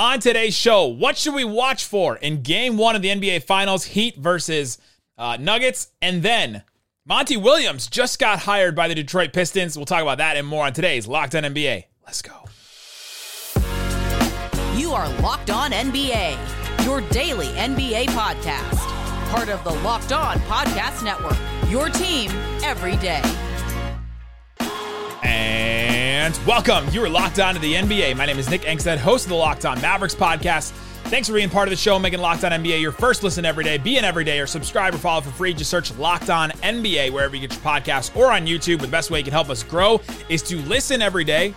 On today's show, what should we watch for in game one of the NBA Finals, Heat versus uh, Nuggets? And then Monty Williams just got hired by the Detroit Pistons. We'll talk about that and more on today's Locked On NBA. Let's go. You are Locked On NBA, your daily NBA podcast. Part of the Locked On Podcast Network, your team every day. And welcome. You are locked on to the NBA. My name is Nick Angstadt, host of the Locked On Mavericks podcast. Thanks for being part of the show, making Locked On NBA your first listen every day. Be an everyday or subscribe or follow for free. Just search Locked On NBA wherever you get your podcasts or on YouTube. But The best way you can help us grow is to listen every day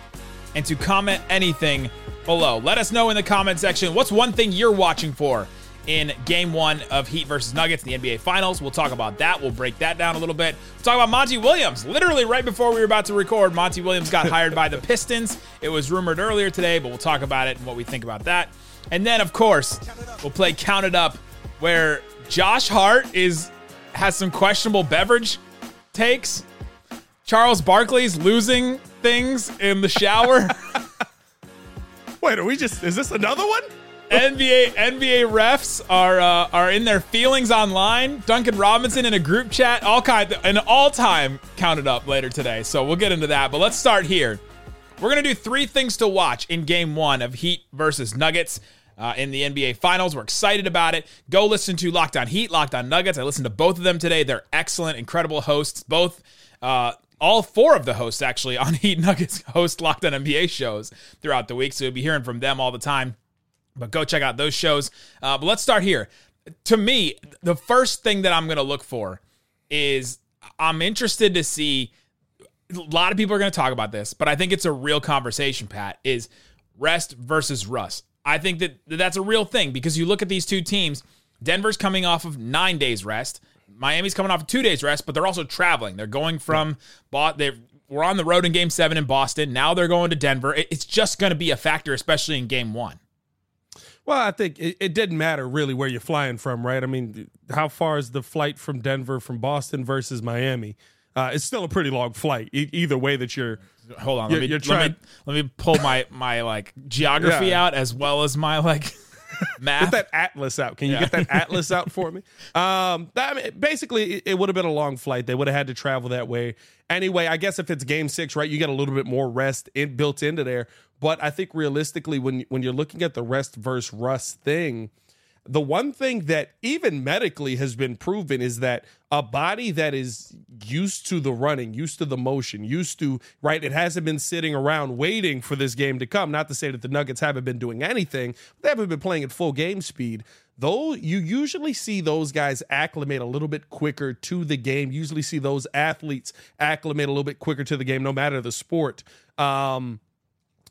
and to comment anything below. Let us know in the comment section what's one thing you're watching for in game one of Heat versus Nuggets in the NBA Finals. We'll talk about that. We'll break that down a little bit. We'll talk about Monty Williams. Literally, right before we were about to record, Monty Williams got hired by the Pistons. It was rumored earlier today, but we'll talk about it and what we think about that. And then, of course, we'll play Count It Up, where Josh Hart is has some questionable beverage takes. Charles Barkley's losing things in the shower. Wait, are we just? Is this another one? NBA NBA refs are uh, are in their feelings online. Duncan Robinson in a group chat, all kind, an all time counted up later today. So we'll get into that. But let's start here. We're gonna do three things to watch in Game One of Heat versus Nuggets. Uh, in the NBA Finals. We're excited about it. Go listen to Locked On Heat, Locked On Nuggets. I listened to both of them today. They're excellent, incredible hosts. Both, uh, all four of the hosts actually on Heat Nuggets host Locked On NBA shows throughout the week. So you'll be hearing from them all the time. But go check out those shows. Uh, but let's start here. To me, the first thing that I'm going to look for is I'm interested to see. A lot of people are going to talk about this, but I think it's a real conversation, Pat, is rest versus rust. I think that that's a real thing because you look at these two teams. Denver's coming off of nine days rest. Miami's coming off of two days rest, but they're also traveling. They're going from they we're on the road in Game Seven in Boston. Now they're going to Denver. It's just going to be a factor, especially in Game One. Well, I think it, it, didn't matter really where you're flying from, right? I mean, how far is the flight from Denver from Boston versus Miami? Uh, it's still a pretty long flight. E- either way that you're. Hold on, let me, trying, let me let me pull my my like geography yeah. out as well as my like map. Get that atlas out. Can you yeah. get that atlas out for me? Um, I mean, basically, it, it would have been a long flight. They would have had to travel that way anyway. I guess if it's game six, right, you get a little bit more rest in, built into there. But I think realistically, when when you're looking at the rest versus rust thing, the one thing that even medically has been proven is that a body that is used to the running, used to the motion, used to, right, it hasn't been sitting around waiting for this game to come. Not to say that the Nuggets haven't been doing anything, they haven't been playing at full game speed. Though you usually see those guys acclimate a little bit quicker to the game, usually see those athletes acclimate a little bit quicker to the game, no matter the sport. Um,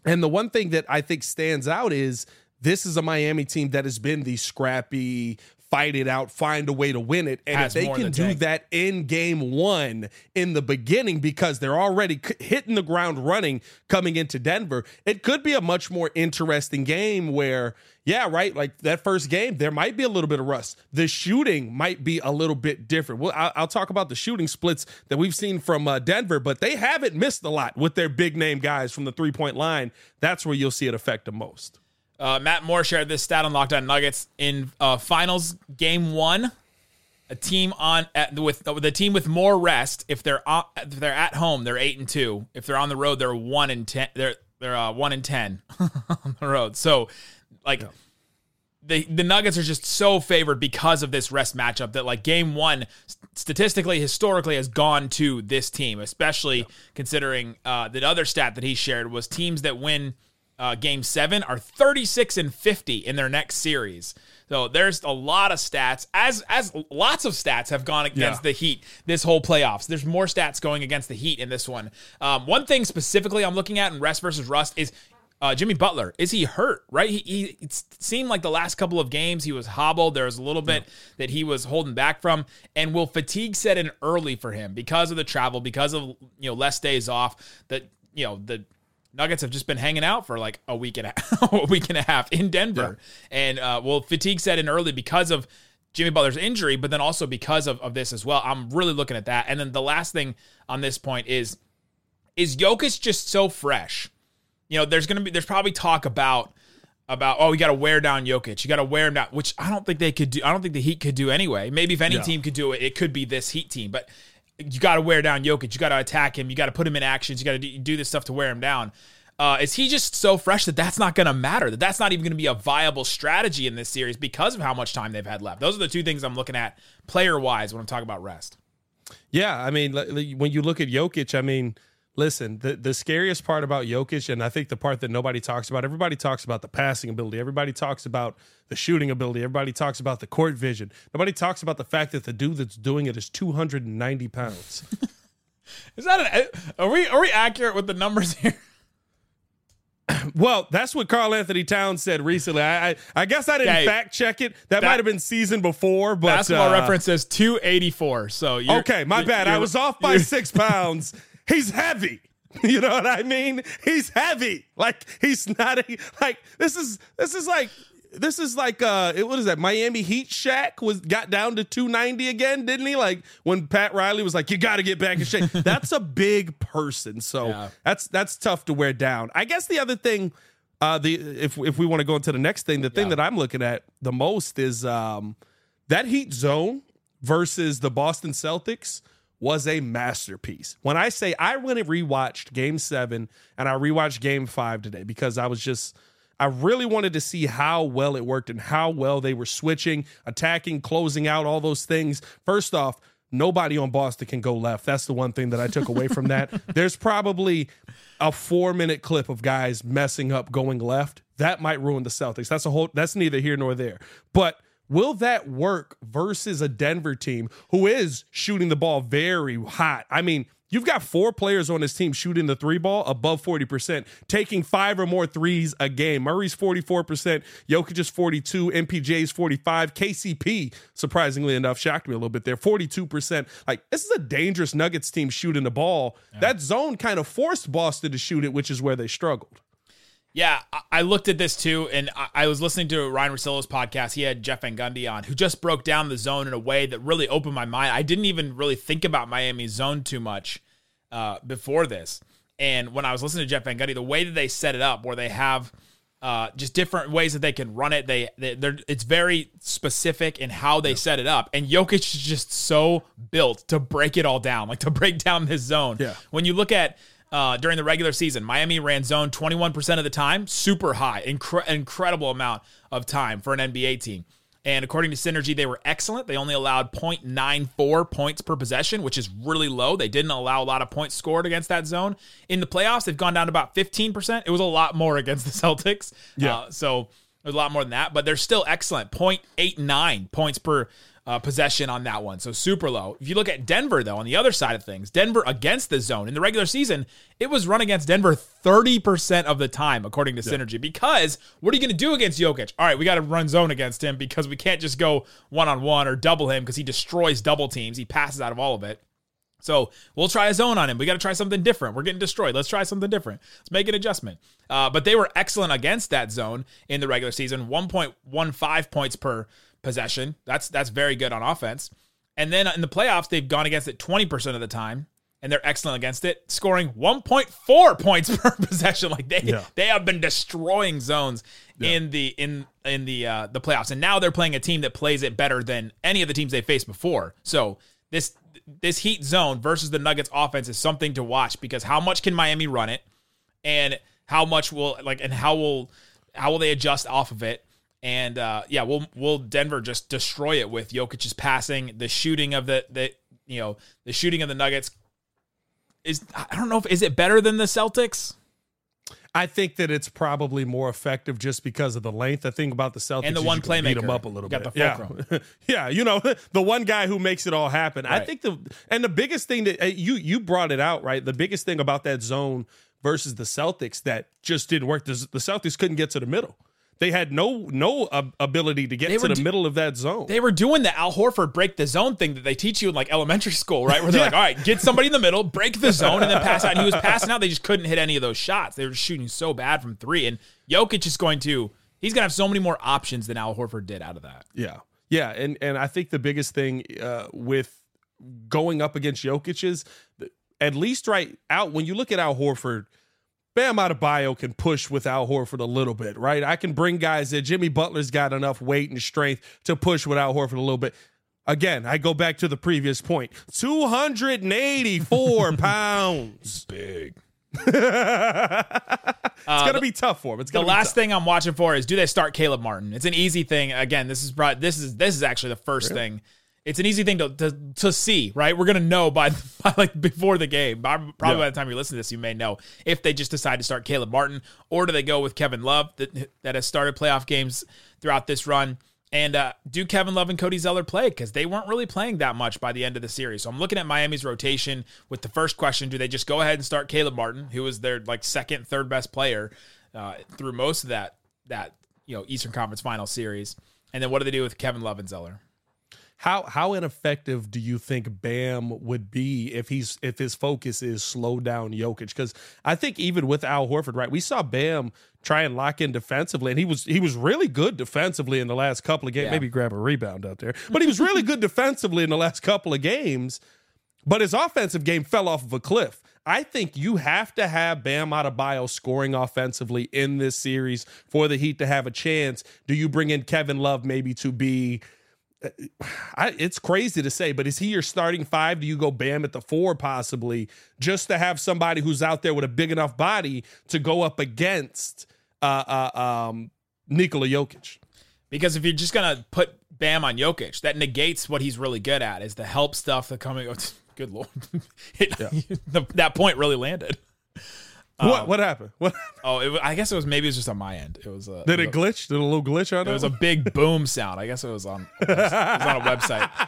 and the one thing that I think stands out is this is a Miami team that has been the scrappy, fight it out, find a way to win it. And Has if they can do tank. that in game one in the beginning, because they're already hitting the ground running coming into Denver, it could be a much more interesting game where, yeah, right, like that first game, there might be a little bit of rust. The shooting might be a little bit different. Well, I'll, I'll talk about the shooting splits that we've seen from uh, Denver, but they haven't missed a lot with their big name guys from the three point line. That's where you'll see it affect the most. Uh, Matt Moore shared this stat on Locked On Nuggets in uh, finals game one. A team on at, with the team with more rest. If they're on, if they're at home, they're eight and two. If they're on the road, they're one and ten. They're they're uh, one and ten on the road. So, like. Yeah. The, the Nuggets are just so favored because of this rest matchup that like game one statistically historically has gone to this team especially yeah. considering uh, the other stat that he shared was teams that win uh, game seven are 36 and 50 in their next series. So there's a lot of stats, as as lots of stats have gone against yeah. the Heat this whole playoffs. There's more stats going against the Heat in this one. Um, one thing specifically I'm looking at in rest versus rust is uh, Jimmy Butler. Is he hurt? Right? He, he it seemed like the last couple of games he was hobbled. There was a little bit yeah. that he was holding back from, and will fatigue set in early for him because of the travel, because of you know less days off. That you know the Nuggets have just been hanging out for like a week and a, a week and a half in Denver, yeah. and uh, well, fatigue set in early because of Jimmy Butler's injury, but then also because of, of this as well. I'm really looking at that. And then the last thing on this point is is Jokic just so fresh? You know, there's gonna be there's probably talk about about oh, you got to wear down Jokic, you got to wear him down, which I don't think they could do. I don't think the Heat could do anyway. Maybe if any Yeah. team could do it, it could be this Heat team, but you got to wear down Jokic, you got to attack him, you got to put him in actions, you got to do, this stuff to wear him down. Uh, is he just so fresh that that's not going to matter? That that's not even going to be a viable strategy in this series because of how much time they've had left. Those are the two things I'm looking at player wise when I'm talking about rest. Yeah, I mean, when you look at Jokic, I mean, listen, the the scariest part about Jokic, and I think the part that nobody talks about, everybody talks about the passing ability, everybody talks about the shooting ability, everybody talks about the court vision. Nobody talks about the fact that the dude that's doing it is 290 pounds. Is that an, are we are we accurate with the numbers here? well, that's what Karl-Anthony Towns said recently. I I, I guess I didn't Okay. fact check it. That, That- might have been season before, but Basketball uh, reference says 284. So you're, Okay, my bad. I was off by six pounds. He's heavy. You know what I mean? He's heavy. Like he's not a, like this is this is like this is like uh what is that? Miami Heat Shaq was got down to 290 again, didn't he? Like when Pat Riley was like, You gotta get back in shape. that's a big person. So Yeah. that's that's tough to wear down. I guess the other thing uh the if if we want to go into the next thing, the thing Yeah. that I'm looking at the most is um that heat zone versus the Boston Celtics was a masterpiece. When I say I went and rewatched game seven and I rewatched game five today because I was just, I really wanted to see how well it worked and how well they were switching, attacking, closing out, all those things. First off, nobody on Boston can go left. That's the one thing that I took away from that. There's probably a four minute clip of guys messing up going left. That might ruin the Celtics. That's a whole, that's neither here nor there. But Will that work versus a Denver team who is shooting the ball very hot? I mean, you've got four players on this team shooting the three ball above 40%, taking five or more threes a game. Murray's 44%, Jokic is 42, MPJ's 45, KCP, surprisingly enough, shocked me a little bit there, 42%. Like, this is a dangerous Nuggets team shooting the ball. That zone kind of forced Boston to shoot it, which is where they struggled. Yeah, I- looked at this too, and I- was listening to Ryan Russillo's podcast. He had Jeff Van Gundy on, who just broke down the zone in a way that really opened my mind. I didn't even really think about Miami's zone too much uh, before this. And when I was listening to Jeff Van Gundy, the way that they set it up, where they have uh, just different ways that they can run it, they, they they're, it's very specific in how they set it up. And Jokic is just so built to break it all down, like to break down this zone. Yeah. When you look at uh, during the regular season, Miami ran zone 21% of the time, super high, incre- incredible amount of time for an NBA team. And according to Synergy, they were excellent. They only allowed 0.94 points per possession, which is really low. They didn't allow a lot of points scored against that zone. In the playoffs, they've gone down to about 15%. It was a lot more against the Celtics. Yeah. Uh, so it was a lot more than that, but they're still excellent. 0.89 points per uh, possession on that one. So super low. If you look at Denver, though, on the other side of things, Denver against the zone in the regular season, it was run against Denver 30% of the time, according to Synergy. Because what are you going to do against Jokic? All right, we got to run zone against him because we can't just go one on one or double him because he destroys double teams. He passes out of all of it. So we'll try a zone on him. We got to try something different. We're getting destroyed. Let's try something different. Let's make an adjustment. Uh, but they were excellent against that zone in the regular season. 1.15 points per possession. That's that's very good on offense. And then in the playoffs, they've gone against it 20% of the time, and they're excellent against it, scoring 1.4 points per possession. Like they Yeah. they have been destroying zones in the in in the uh, the playoffs, and now they're playing a team that plays it better than any of the teams they faced before. So this this Heat zone versus the Nuggets offense is something to watch because how much can Miami run it, and how much will like and how will how will they adjust off of it? And uh, yeah, will will Denver just destroy it with Jokic's passing, the shooting of the the you know the shooting of the Nuggets is I don't know if is it better than the Celtics I think that it's probably more effective just because of the length. I think about the Celtics And the is one can beat playmaker. them up a little Got bit. yeah, yeah. You know, the one guy who makes it all happen. I think the and the biggest thing that you you brought it out right. The biggest thing about that zone versus the Celtics that just didn't work. The, the Celtics couldn't get to the middle. They had no no uh, ability to get They to the do- middle of that zone. they were doing the Al Horford break the zone thing that they teach you in like elementary school, right? Where they're Yeah. like, all right, get somebody in the middle, break the zone, and then pass out. And he was passing out. They just couldn't hit any of those shots. They were shooting so bad from three. And Jokic is going to, he's going to have so many more options than Al Horford did out of that. Yeah, yeah, and and I think the biggest thing uh, with going up against Jokic is at least right out when you look at Al Horford, Bam Adebayo can push with Al Horford a little bit, right? I can bring guys that Jimmy Butler's got enough weight and strength to push with Al Horford a little bit. Again, I go back to the previous point 284 pounds. Big. it's uh, gonna be tough for him. It's The last tough. thing I'm watching for is do they start Caleb Martin? It's an easy thing. Again, this is brought, this is this is actually the first thing. It's an easy thing to, to to see, right? We're gonna know by, by like before the game. By, probably Yeah. by the time you listen to this, you may know if they just decide to start Caleb Martin or do they go with Kevin Love that that has started playoff games throughout this run. And uh, do Kevin Love and Cody Zeller play? Because they weren't really playing that much by the end of the series. So I'm looking at Miami's rotation with the first question: Do they just go ahead and start Caleb Martin, who was their like second, third best player uh, through most of that that you know Eastern Conference Final series? And then what do they do with Kevin Love and Zeller? How how ineffective do you think Bam would be if he's if his focus is slow down Jokic? Because I think even with Al Horford, right, we saw Bam try and lock in defensively, and he was he was really good defensively in the last couple of games. Yeah. Maybe grab a rebound out there, but he was really good defensively in the last couple of games. But his offensive game fell off of a cliff. I think you have to have Bam Adebayo scoring offensively in this series for the Heat to have a chance. Do you bring in Kevin Love maybe to be I, it's crazy to say, but is he your starting five? Do you go Bam at the four possibly, just to have somebody who's out there with a big enough body to go up against uh, uh, um, Nikola Jokic? Because if you're just gonna put Bam on Jokic, that negates what he's really good at is the help stuff. The coming, oh, good lord, It- the, that point really landed. What what happened? What Oh, it, I guess it was maybe it was just on my end. It was a, did it it glitch? Did a little glitch on It It was a big boom sound. I guess it was on it was on a website.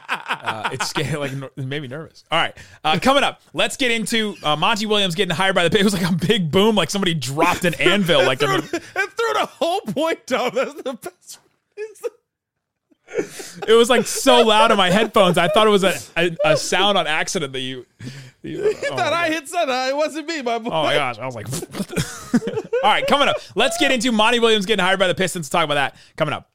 Uh, it's scared, like it made me nervous. All right, uh, coming up, let's get into uh, Monty Williams getting hired by the. It was like a big boom, like somebody dropped an anvil. Like threw, the, threw the whole point down. That's the best. It's- it was like so loud in my headphones. I thought it was a, a, a sound on accident that you. You oh, thought I hit something. It wasn't me, my boy. Oh my gosh. I was like, all right, coming up. Let's get into Monty Williams getting hired by the Pistons. To talk about that coming up.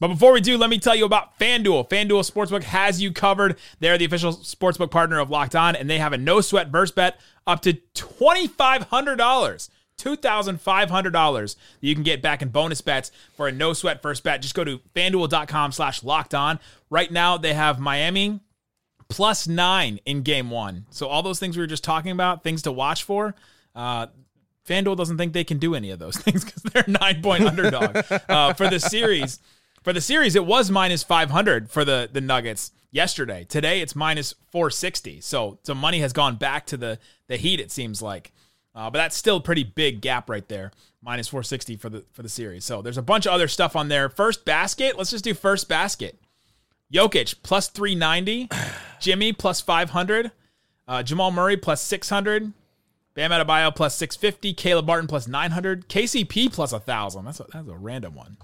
But before we do, let me tell you about FanDuel. FanDuel Sportsbook has you covered. They're the official sportsbook partner of Locked On, and they have a no sweat burst bet up to $2,500. $2,500 that you can get back in bonus bets for a no sweat first bet. Just go to fanduel.com slash locked on. Right now, they have Miami plus nine in game one. So all those things we were just talking about, things to watch for. Uh, FanDuel doesn't think they can do any of those things because they're nine point underdog uh, for the series. For the series, it was minus five hundred for the the Nuggets yesterday. Today, it's minus four sixty. So so money has gone back to the the Heat. It seems like, uh, but that's still a pretty big gap right there. Minus four sixty for the for the series. So there's a bunch of other stuff on there. First basket. Let's just do first basket. Jokic plus 390, Jimmy plus 500, uh, Jamal Murray plus 600, Bam Adebayo plus 650, Caleb Martin plus 900, KCP plus 1,000. That's a, that's a random one.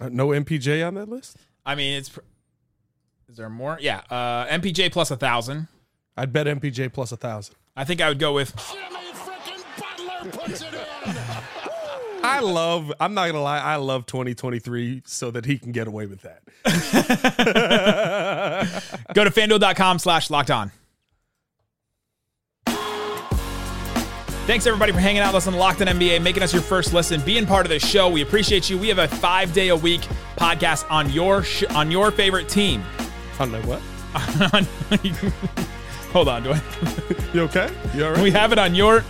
Uh, no MPJ on that list. I mean, it's. Is there more? Yeah. Uh, MPJ plus 1,000. I'd bet MPJ plus a thousand. I think I would go with. Jimmy frickin' Butler puts it in. I love. I'm not gonna lie. I love 2023 so that he can get away with that. Go to fanduel.com slash locked on. Thanks everybody for hanging out with us on Locked On NBA, making us your first listen, being part of the show. We appreciate you. We have a five day a week podcast on your sh- on your favorite team. I don't what. Hold on, do I? You okay? You all right? We have it on your.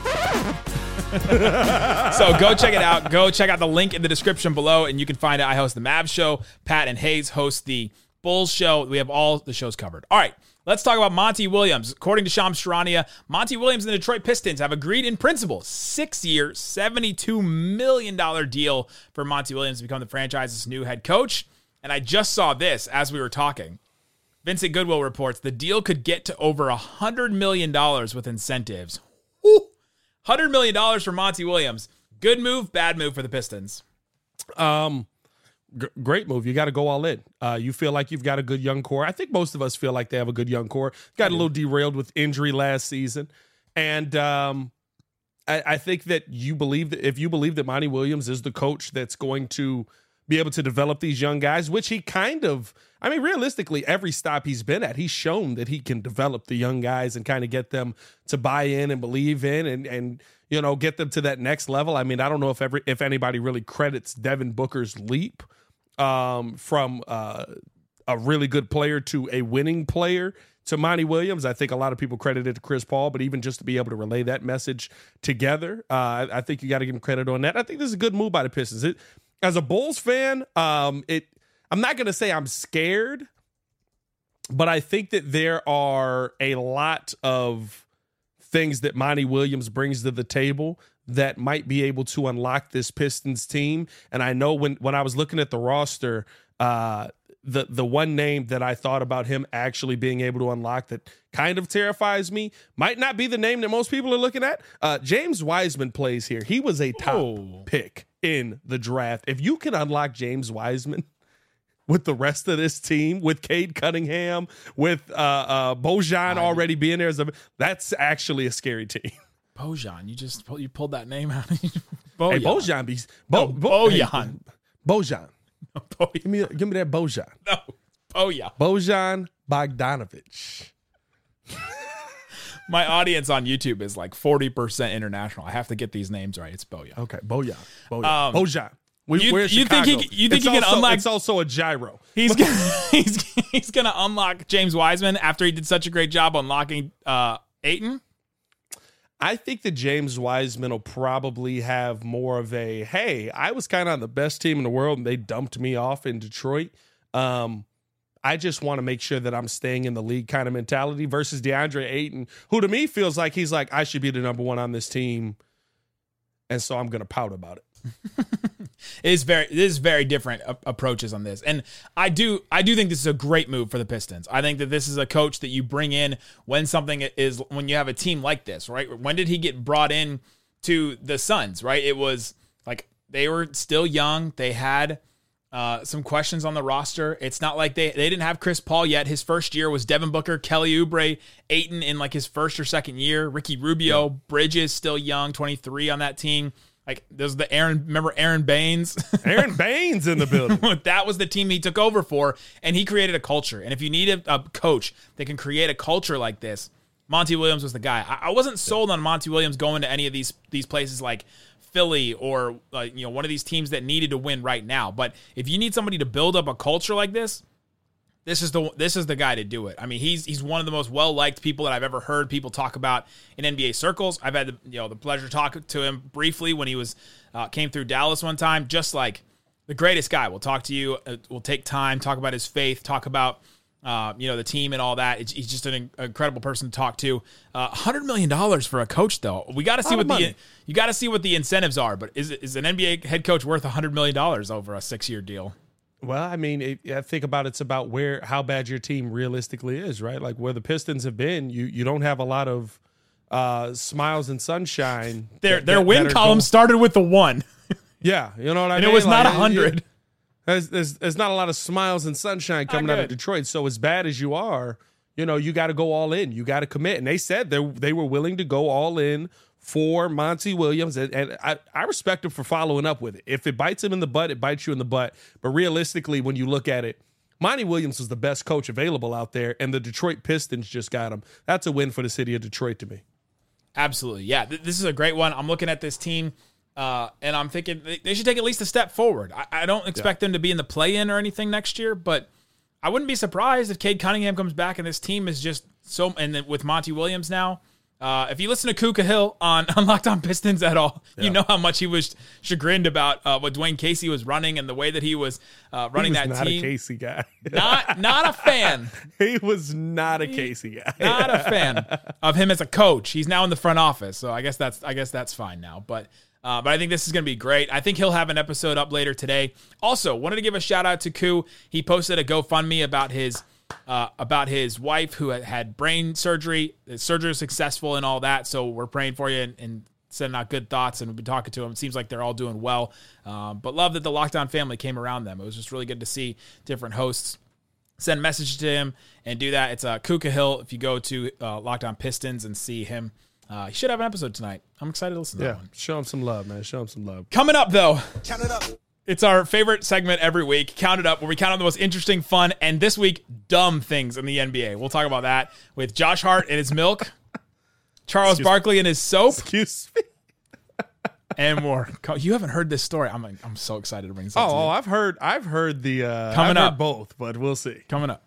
So go check it out. Go check out the link in the description below, and you can find it. I host the Mavs show. Pat and Hayes host the Bulls show. We have all the shows covered. All right. Let's talk about Monty Williams. According to Shams Charania, Monty Williams and the Detroit Pistons have agreed in principle six year, $72 million deal for Monty Williams to become the franchise's new head coach. And I just saw this as we were talking. Vincent Goodwill reports the deal could get to over $100 million with incentives. Woo! $100 million for Monty Williams. Good move, bad move for the Pistons. Um, g- great move. You got to go all in. Uh, you feel like you've got a good young core. I think most of us feel like they have a good young core. Got a little derailed with injury last season, and um, I, I think that you believe that if you believe that Monty Williams is the coach that's going to be able to develop these young guys, which he kind of, I mean, realistically, every stop he's been at, he's shown that he can develop the young guys and kind of get them to buy in and believe in and, and, you know, get them to that next level. I mean, I don't know if every, if anybody really credits Devin Booker's leap um, from uh, a really good player to a winning player to Monty Williams. I think a lot of people credit it to Chris Paul, but even just to be able to relay that message together, uh, I think you got to give him credit on that. I think this is a good move by the Pistons. It, as a Bulls fan, um, it I'm not going to say I'm scared, but I think that there are a lot of things that Monty Williams brings to the table that might be able to unlock this Pistons team. And I know when when I was looking at the roster, uh, the the one name that I thought about him actually being able to unlock that kind of terrifies me might not be the name that most people are looking at. Uh, James Wiseman plays here. He was a top Oh. pick in the draft. If you can unlock James Wiseman with the rest of this team, with Cade Cunningham, with uh, uh, Bojan already being there, as a, that's actually a scary team. Bojan, you just pull- you pulled that name out. Hey, Bojan. Bojan, be, Bo, No, Bo- Bojan. Bojan. Bojan. Give me, give me that Bojan. No. Bojan. Bojan Bogdanovic. My audience on YouTube is like 40% international. I have to get these names right. It's Bojan. Okay, Bojan. Bojan. Um, Bojan. We, you- you think he- you think It's he can also- unlock- It's also a gyro. He's gonna, he's he's gonna unlock James Wiseman after he did such a great job unlocking uh Ayton. I think that James Wiseman will probably have more of a hey, I was kind of on the best team in the world and they dumped me off in Detroit. Um, I just want to make sure that I'm staying in the league kind of mentality versus DeAndre Ayton, who to me feels like he's like, I should be the number one on this team. And so I'm going to pout about it. It is very it is very different approaches on this, and I do I do think this is a great move for the Pistons. I think that this is a coach that you bring in when something is when you have a team like this, right? When did he get brought in to the Suns? Right? It was like they were still young. They had uh, some questions on the roster. It's not like they they didn't have Chris Paul yet. His first year was Devin Booker, Kelly Oubre, Ayton in like his first or second year. Ricky Rubio, Bridges still young, twenty three on that team. Like there's the Aaron. Remember Aron Baynes? Aron Baynes in the building. that was the team he took over for, and he created a culture. And if you need a, a coach that can create a culture like this, Monty Williams was the guy. I, I wasn't sold on Monty Williams going to any of these these places like Philly or like you know one of these teams that needed to win right now. But if you need somebody to build up a culture like this, this is the this is the guy to do it. I mean, he's he's one of the most well liked people that I've ever heard people talk about in NBA circles. I've had the you know the pleasure to talk to him briefly when he was uh, came through Dallas one time. Just like the greatest guy, We'll talk to you. Uh, will take time, talk about his faith, talk about uh, you know the team and all that. It's, he's just an incredible person to talk to. Uh, Hundred million dollars for a coach, though. We got to see what the you got to see what the incentives are. But is is an NBA head coach worth hundred million dollars over a six year deal? Well, I mean, it, I think about it's about where how bad your team realistically is, right? Like where the Pistons have been, you you don't have a lot of uh, smiles and sunshine. Their that- their that- win that column going- started with the one. yeah, you know what I and mean. it was not a hundred. There's, there's there's not a lot of smiles and sunshine coming out of. Detroit. So as bad as you are, you know, you got to go all in. You got to commit. And they said they they were willing to go all in for Monty Williams, and, and I, I respect him for following up with it. If it bites him in the butt, it bites you in the butt. But realistically, when you look at it, Monty Williams was the best coach available out there, and the Detroit Pistons just got him. That's a win for the city of Detroit to me. Absolutely. Yeah. Th- this is a great one. I'm looking at this team uh, and I'm thinking they, should take at least a step forward. I, I don't expect them to be in the play in or anything next year, but I wouldn't be surprised if Cade Cunningham comes back and this team is just so. And then with Monty Williams now, uh, if you listen to Kuka Hill on, on Locked On Pistons at all, you know how much he was chagrined about uh, what Dwane Casey was running and the way that he was uh, running he was that not team. a Casey guy. Not not a fan. he was not a Casey guy. not a fan of him as a coach. He's now in the front office, so I guess that's I guess that's fine now. But uh, but I think this is going to be great. I think he'll have an episode up later today. Also, wanted to give a shout out to Koo. He posted a GoFundMe about his uh, about his wife who had, brain surgery. The surgery was successful and all that. So we're praying for you and, and sending out good thoughts. And we've been talking to him. It seems like they're all doing well. Um, but love that the Locked On family came around them. It was just really good to see different hosts send message to him and do that. It's uh, Kuka Hill. If you go to uh, Locked On Pistons and see him, uh, he should have an episode tonight. I'm excited to listen to Yeah, that one. show him some love, man. Show him some love. Coming up though, Count it up. It's our favorite segment every week. Count it up, where we count on the most interesting, fun, and this week dumb things in the NBA. We'll talk about that with Josh Hart and his milk, Charles Barkley and his soap, Excuse me. and more. You haven't heard this story. I'm I'm so excited to bring this Oh, up oh. I've heard. I've heard the. Uh, Coming I've heard up. both, but we'll see. coming up.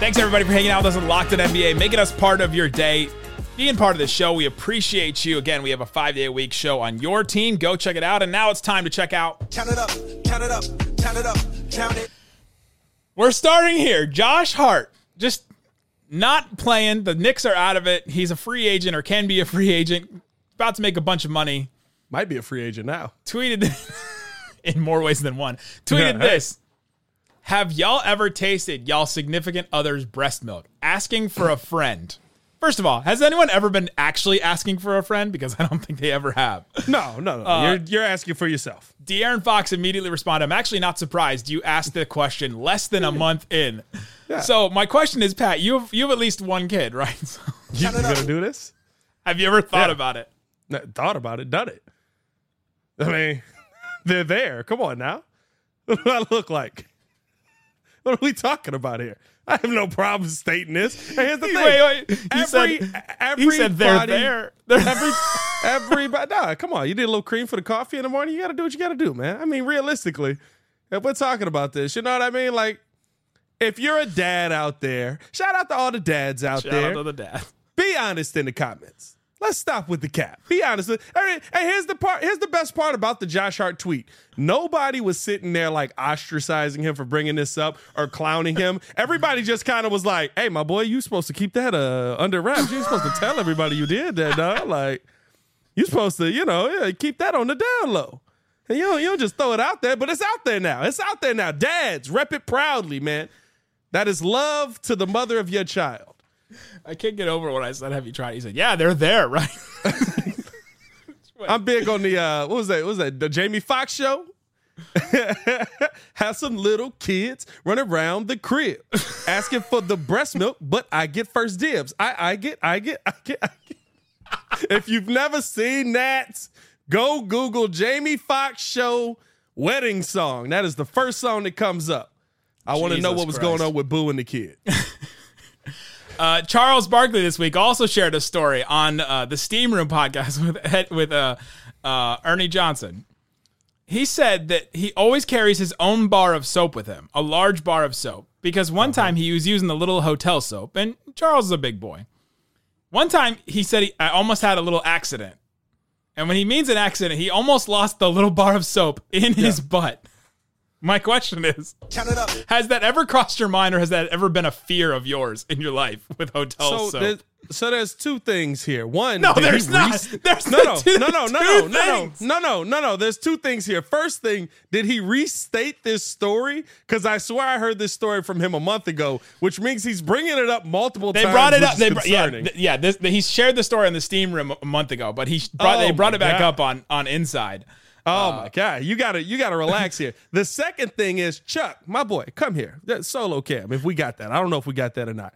Thanks everybody for hanging out with us on Locked On NBA, making us part of your day, being part of the show. We appreciate you. Again, we have a five day a week show on your team. Go check it out. And now it's time to check out. Count it up, count it up, count it up, count it. We're starting here. Josh Hart just not playing. The Knicks are out of it. He's a free agent or can be a free agent. About to make a bunch of money. Might be a free agent now. tweeted in more ways than one. Tweeted Yeah, this. Have y'all ever tasted y'all significant other's breast milk? Asking for a friend. First of all, has anyone ever been actually asking for a friend? Because I don't think they ever have. No, no, no. Uh, you're you're asking for yourself. De'Aaron Fox immediately responded, I'm actually not surprised you asked the question less than a month in. Yeah. So my question is, Pat, you have you have at least one kid, right? So, You, you gonna do this? have you ever thought Yeah. about it? Thought about it, done it. I mean, they're there. Come on now. What do I look like? What are we talking about here? I have no problem stating this. And here's the thing. Wait, wait. He Every, said, everybody, he said they're there. They're Every, everybody, nah, come on. You need a little cream for the coffee in the morning. You got to do what you got to do, man. I mean, realistically, if we're talking about this, you know what I mean? Like, if you're a dad out there, shout out to all the dads out Shout there. out to the dad. Be honest in the comments. Let's stop with the cap. Be honest. And here's the part. Here's the best part about the Josh Hart tweet. Nobody was sitting there like ostracizing him for bringing this up or clowning him. Everybody just kind of was like, "Hey, my boy, you supposed to keep that uh, under wraps. You're supposed to tell everybody you did that, dog. Like, you supposed to, you know, keep that on the down low. And you don't, you don't just throw it out there, but it's out there now. It's out there now. Dads, rep it proudly, man. That is love to the mother of your child. I can't get over when I said, "Have you tried?" He said, "Yeah, they're there, right?" I'm big on the uh what was that? What was that the Jamie Foxx show? Have some little kids run around the crib asking for the breast milk, but I get first dibs. I I get I get I get. I get. if you've never seen that, go Google Jamie Foxx show wedding song. That is the first song that comes up. I want to know what was Christ. going on with Boo and the kid. Uh, Charles Barkley this week also shared a story on uh, the Steam Room podcast with with uh, uh, Ernie Johnson. He said that he always carries his own bar of soap with him, a large bar of soap, because one time he was using the little hotel soap, and Charles is a big boy. One time he said he, I almost had a little accident, and when he means an accident, he almost lost the little bar of soap in his butt. My question is. Count it up. Has that ever crossed your mind, or has that ever been a fear of yours in your life with hotel so soap? there's, so there's two things here. One, No, did he there's not. rest- There's no, not no, two- no, no, no, two no, no, no, no, no, no, no. There's two things here. First thing, did he restate this story? Because I swear I heard this story from him a month ago, which means he's bringing it up multiple they times. brought it which up. is They br- yeah, th- yeah. This he shared the story in the steam room a month ago, but he brought Oh they brought it back God. up on on inside. Oh uh, my god, you gotta you gotta relax here. The second thing is Chuck, my boy, come here. That solo cam, if we got that. I don't know if we got that or not.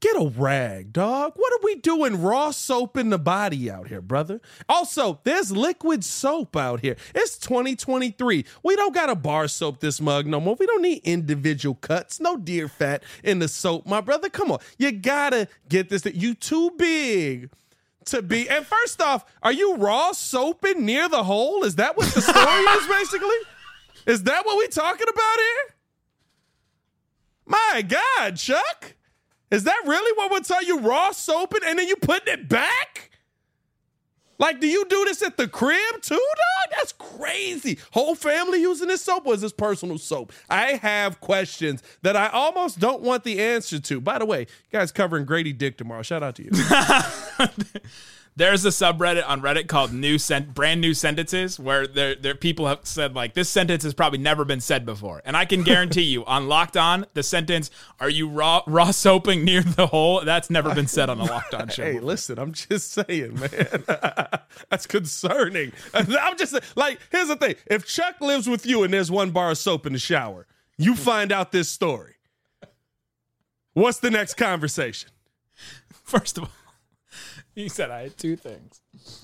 Get a rag, dog. What are we doing? Raw soap in the body out here, brother. Also, there's liquid soap out here. It's 2023. We don't got a bar soap this mug no more. We don't need individual cuts. No deer fat in the soap, my brother. Come on. You gotta get this. You too big to be. And first off, are you raw soaping near the hole? Is that what the story is basically? Is that what we talking about here? My God, Chuck. Is that really what we're tell you raw soaping and then you putting it back? Like, do you do this at the crib too, dog? That's crazy. Whole family using this soap is this personal soap? I have questions that I almost don't want the answer to. By the way, you guys covering Grady Dick tomorrow. Shout out to you. There's a subreddit on Reddit called "New Sent Brand New Sentences" where there there people have said like this sentence has probably never been said before, and I can guarantee you on Locked On the sentence "Are you raw raw soaping near the hole?" That's never been said on the Locked On show. Hey, listen, I'm just saying, man. That's concerning. I'm just like, here's the thing. If Chuck lives with you and there's one bar of soap in the shower, you find out this story. What's the next conversation? First of all, he said I had two things.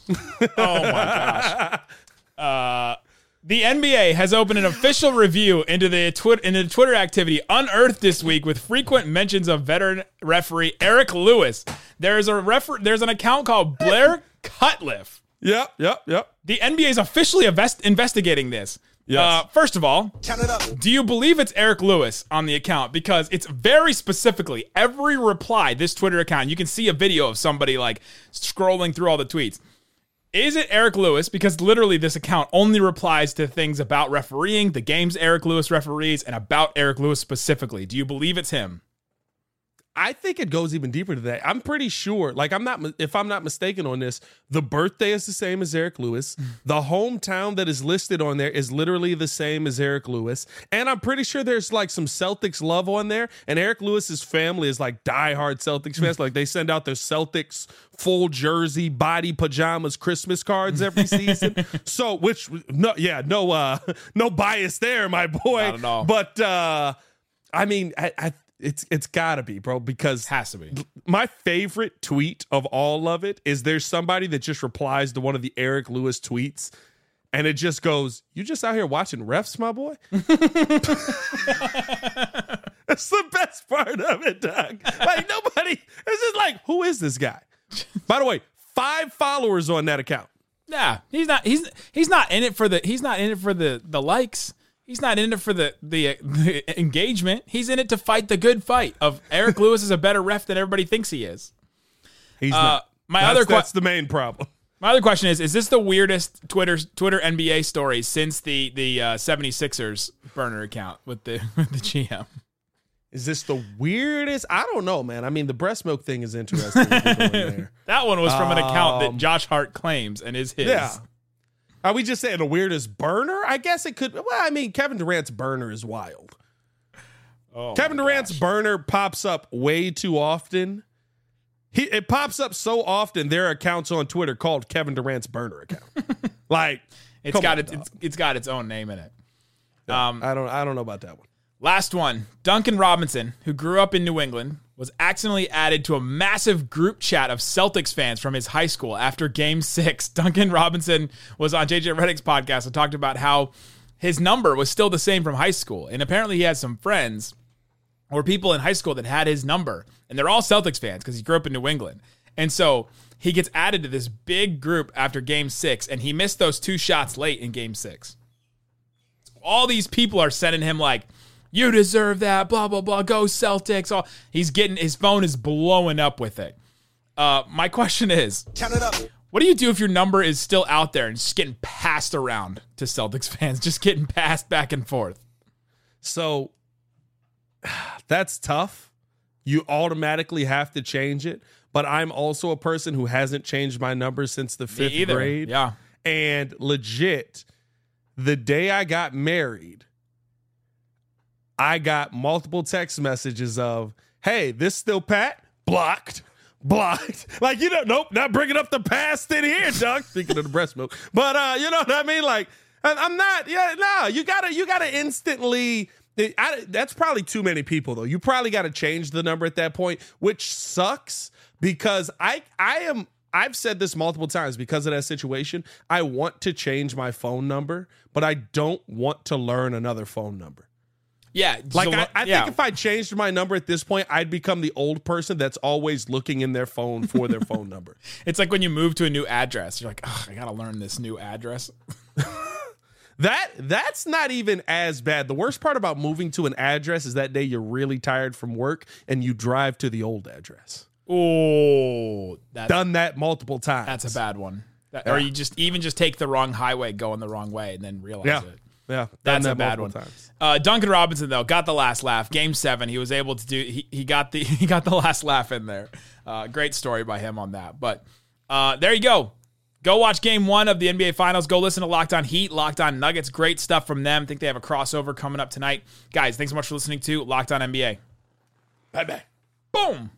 Oh my gosh. Uh, the NBA has opened an official review into the Twitter into the Twitter activity unearthed this week with frequent mentions of veteran referee Eric Lewis. There's a refer- there's an account called Blair Cutliff. Yep, yep, yep. The NBA is officially invest- investigating this. Yes. Uh, first of all, Count it up. do you believe it's Eric Lewis on the account? Because it's very specifically every reply, this Twitter account, you can see a video of somebody like scrolling through all the tweets. Is it Eric Lewis? Because literally, this account only replies to things about refereeing, the games Eric Lewis referees, and about Eric Lewis specifically. Do you believe it's him? I think it goes even deeper to that. I'm pretty sure, like I'm not, if I'm not mistaken on this, the birthday is the same as Eric Lewis. The hometown that is listed on there is literally the same as Eric Lewis, and I'm pretty sure there's like some Celtics love on there. And Eric Lewis's family is like diehard Celtics fans. like they send out their Celtics full jersey, body pajamas, Christmas cards every season. so, which no, yeah, no, uh, no bias there, my boy. But uh, I mean, I, I it's it's gotta be, bro, because Has to be. my favorite tweet of all of it is there's somebody that just replies to one of the Eric Lewis tweets and it just goes, You just out here watching refs, my boy? That's the best part of it, Doug. Like nobody this is like, who is this guy? By the way, five followers on that account. Nah, he's not. He's he's not in it for the. He's not in it for the the likes. He's not in it for the the, the engagement. He's in it to fight the good fight of Eric Lewis is a better ref than everybody thinks he is. He's Uh, not. my That's- other que- that's the main problem. My other question is: Is this the weirdest Twitter Twitter NBA story since the the uh, 76ers burner account with the with the GM? Is this the weirdest? I don't know, man. I mean, the breast milk thing is interesting. what they're doing there. That one was from an account that Um, Josh Hart claims and is his. Yeah. Are we just saying the weirdest burner? I guess it could. Well, I mean, Kevin Durant's burner is wild. Oh, Kevin Durant's gosh. burner pops up way too often. He it pops up so often. There are accounts on Twitter called Kevin Durant's burner account. like it's got its, it's it's got its own name in it. Um, I don't. I don't know about that one. Last one. Duncan Robinson, who grew up in New England, was accidentally added to a massive group chat of Celtics fans from his high school after game six. Duncan Robinson was on JJ Redick's podcast and talked about how his number was still the same from high school. And apparently he had some friends or people in high school that had his number. And they're all Celtics fans because he grew up in New England. And so he gets added to this big group after game six, and he missed those two shots late in game six all these people are sending him like, "You deserve that." Blah blah blah. Go Celtics. All he's getting his phone is blowing up with it. Uh, my question is, Count it up. what do you do if your number is still out there and just getting passed around to Celtics fans, just getting passed back and forth? So that's tough. You automatically have to change it. But I'm also a person who hasn't changed my number since the fifth grade. Yeah. And legit, the day I got married, I got multiple text messages of, hey, this still Pat? Blocked. Blocked. Like, you know, nope, not bringing up the past in here, Doug. Speaking of the breast milk. But, uh, you know what I mean? Like, I'm not, yeah, no, you gotta, you gotta instantly, I, that's probably too many people though. You probably got to change the number at that point, which sucks because I, I am, I've said this multiple times because of that situation. I want to change my phone number, but I don't want to learn another phone number. Yeah. Like so- I, I yeah. think if I changed my number at this point, I'd become the old person that's always looking in their phone for their phone number. it's like when you move to a new address, you're like, I gotta learn this new address. That that's not even as bad. The worst part about moving to an address is that day you're really tired from work and you drive to the old address. Oh, Done that multiple times. that's a bad one. That, Or you just even just take the wrong highway, going the wrong way, and then realize Yeah. it. Yeah, That's that a bad one. Times. Uh, Duncan Robinson though got the last laugh. Game seven, he was able to do. He, he got the he got the last laugh in there. Uh, great story by him on that. But uh, there you go. Go watch game one of the NBA Finals. Go listen to Locked On Heat, Locked On Nuggets. Great stuff from them. think they have a crossover coming up tonight. Guys, thanks so much for listening to Locked On NBA. Bye bye. Boom.